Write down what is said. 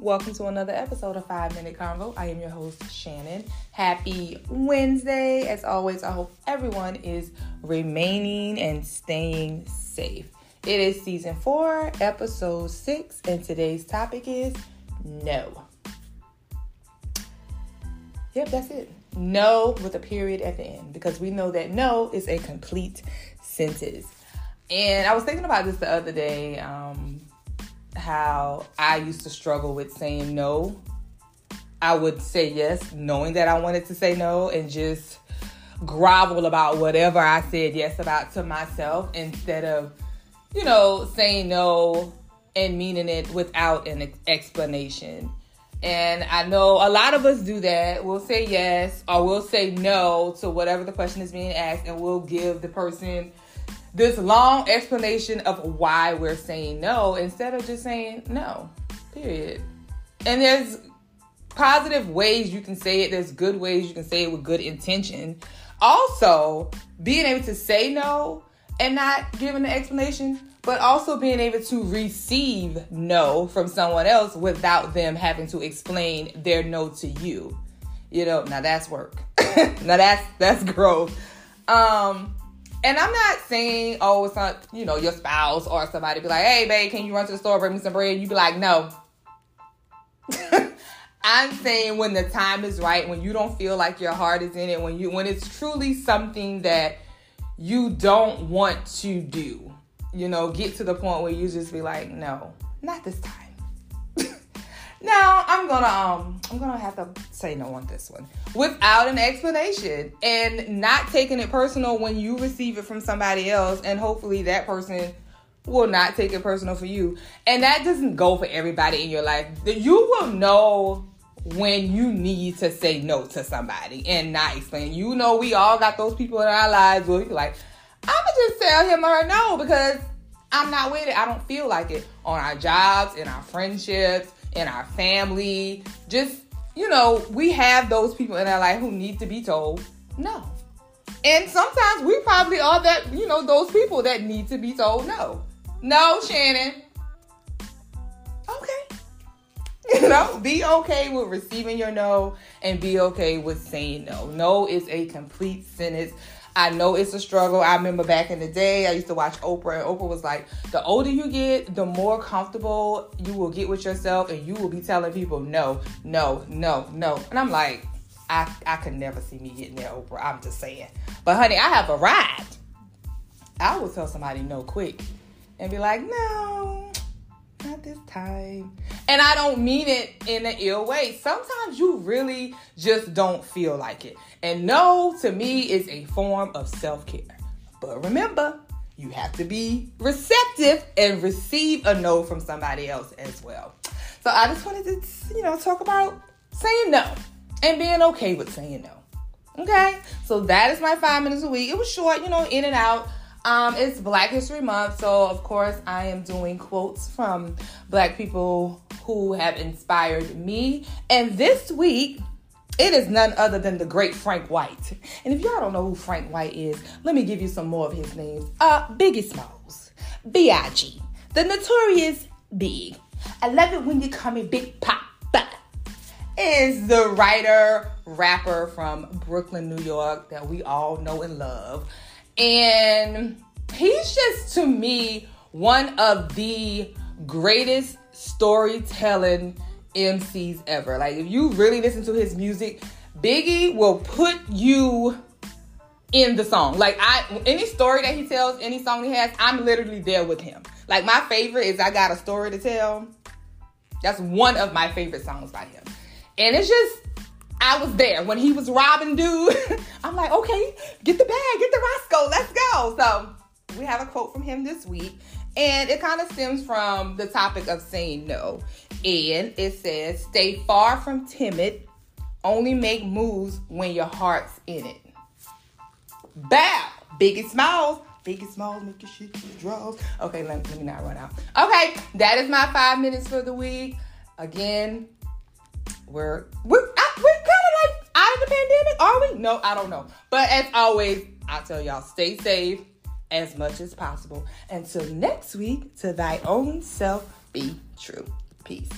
Welcome to another episode of Five Minute Convo. I am your host, Shannon. Happy Wednesday. As always, I hope everyone is remaining and staying safe. It is season four, episode six, and today's topic is no. Yep, that's it. No with a period at the end because we know that no is a complete sentence. And I was thinking about this the other day. Um, how I used to struggle with saying no. I would say yes, knowing that I wanted to say no, and just grovel about whatever I said yes about to myself instead of, you know, saying no and meaning it without an explanation. And I know a lot of us do that. We'll say yes or we'll say no to whatever the question is being asked, and we'll give the person this long explanation of why we're saying no instead of just saying no, period. And there's positive ways you can say it, there's good ways you can say it with good intention. Also, being able to say no and not giving an explanation, but also being able to receive no from someone else without them having to explain their no to you. You know, now that's work. now that's that's growth. Um and I'm not saying, oh, it's not, you know, your spouse or somebody be like, hey, babe, can you run to the store, bring me some bread? You be like, no. I'm saying when the time is right, when you don't feel like your heart is in it, when you when it's truly something that you don't want to do, you know, get to the point where you just be like, no, not this time. Now I'm gonna um I'm gonna have to say no on this one without an explanation and not taking it personal when you receive it from somebody else and hopefully that person will not take it personal for you. And that doesn't go for everybody in your life. You will know when you need to say no to somebody and not explain. You know we all got those people in our lives where you're like, I'ma just tell him or her no because I'm not with it. I don't feel like it on our jobs, in our friendships in our family. Just, you know, we have those people in our life who need to be told no. And sometimes we probably are that, you know, those people that need to be told no. No, Shannon. Okay. You know, be okay with receiving your no and be okay with saying no. No is a complete sentence. I know it's a struggle. I remember back in the day, I used to watch Oprah, and Oprah was like, the older you get, the more comfortable you will get with yourself, and you will be telling people no, no, no, no. And I'm like, I, I could never see me getting there, Oprah. I'm just saying. But honey, I have arrived. I will tell somebody no quick and be like, no, not this time. And I don't mean it in an ill way. Sometimes you really just don't feel like it. And no, to me, is a form of self care. But remember, you have to be receptive and receive a no from somebody else as well. So I just wanted to, you know, talk about saying no and being okay with saying no. Okay, so that is my five minutes a week. It was short, you know, in and out. Um, it's Black History Month, so of course I am doing quotes from Black people who have inspired me. And this week, it is none other than the great Frank White. And if y'all don't know who Frank White is, let me give you some more of his names. Uh, Biggie Smalls, B.I.G., the notorious Big. I love it when you call me Big Papa. Is the writer, rapper from Brooklyn, New York that we all know and love. And he's just, to me, one of the greatest storytelling MCs ever. Like if you really listen to his music, Biggie will put you in the song. Like I any story that he tells, any song he has, I'm literally there with him. Like my favorite is I got a story to tell. That's one of my favorite songs by him. And it's just I was there when he was robbing dude. I'm like, okay, get the bag, get the Roscoe, let's go. So we have a quote from him this week. And it kind of stems from the topic of saying no. And it says, stay far from timid, only make moves when your heart's in it. Bow, Biggie Smalls. Biggie Smalls make your shit draws. Okay, let, let me not run out. Okay, that is my five minutes for the week. Again, we're we're, we're kind of like out of the pandemic, are we? No, I don't know. But as always, I tell y'all, stay safe as much as possible. Until next week, to thy own self be true. Peace.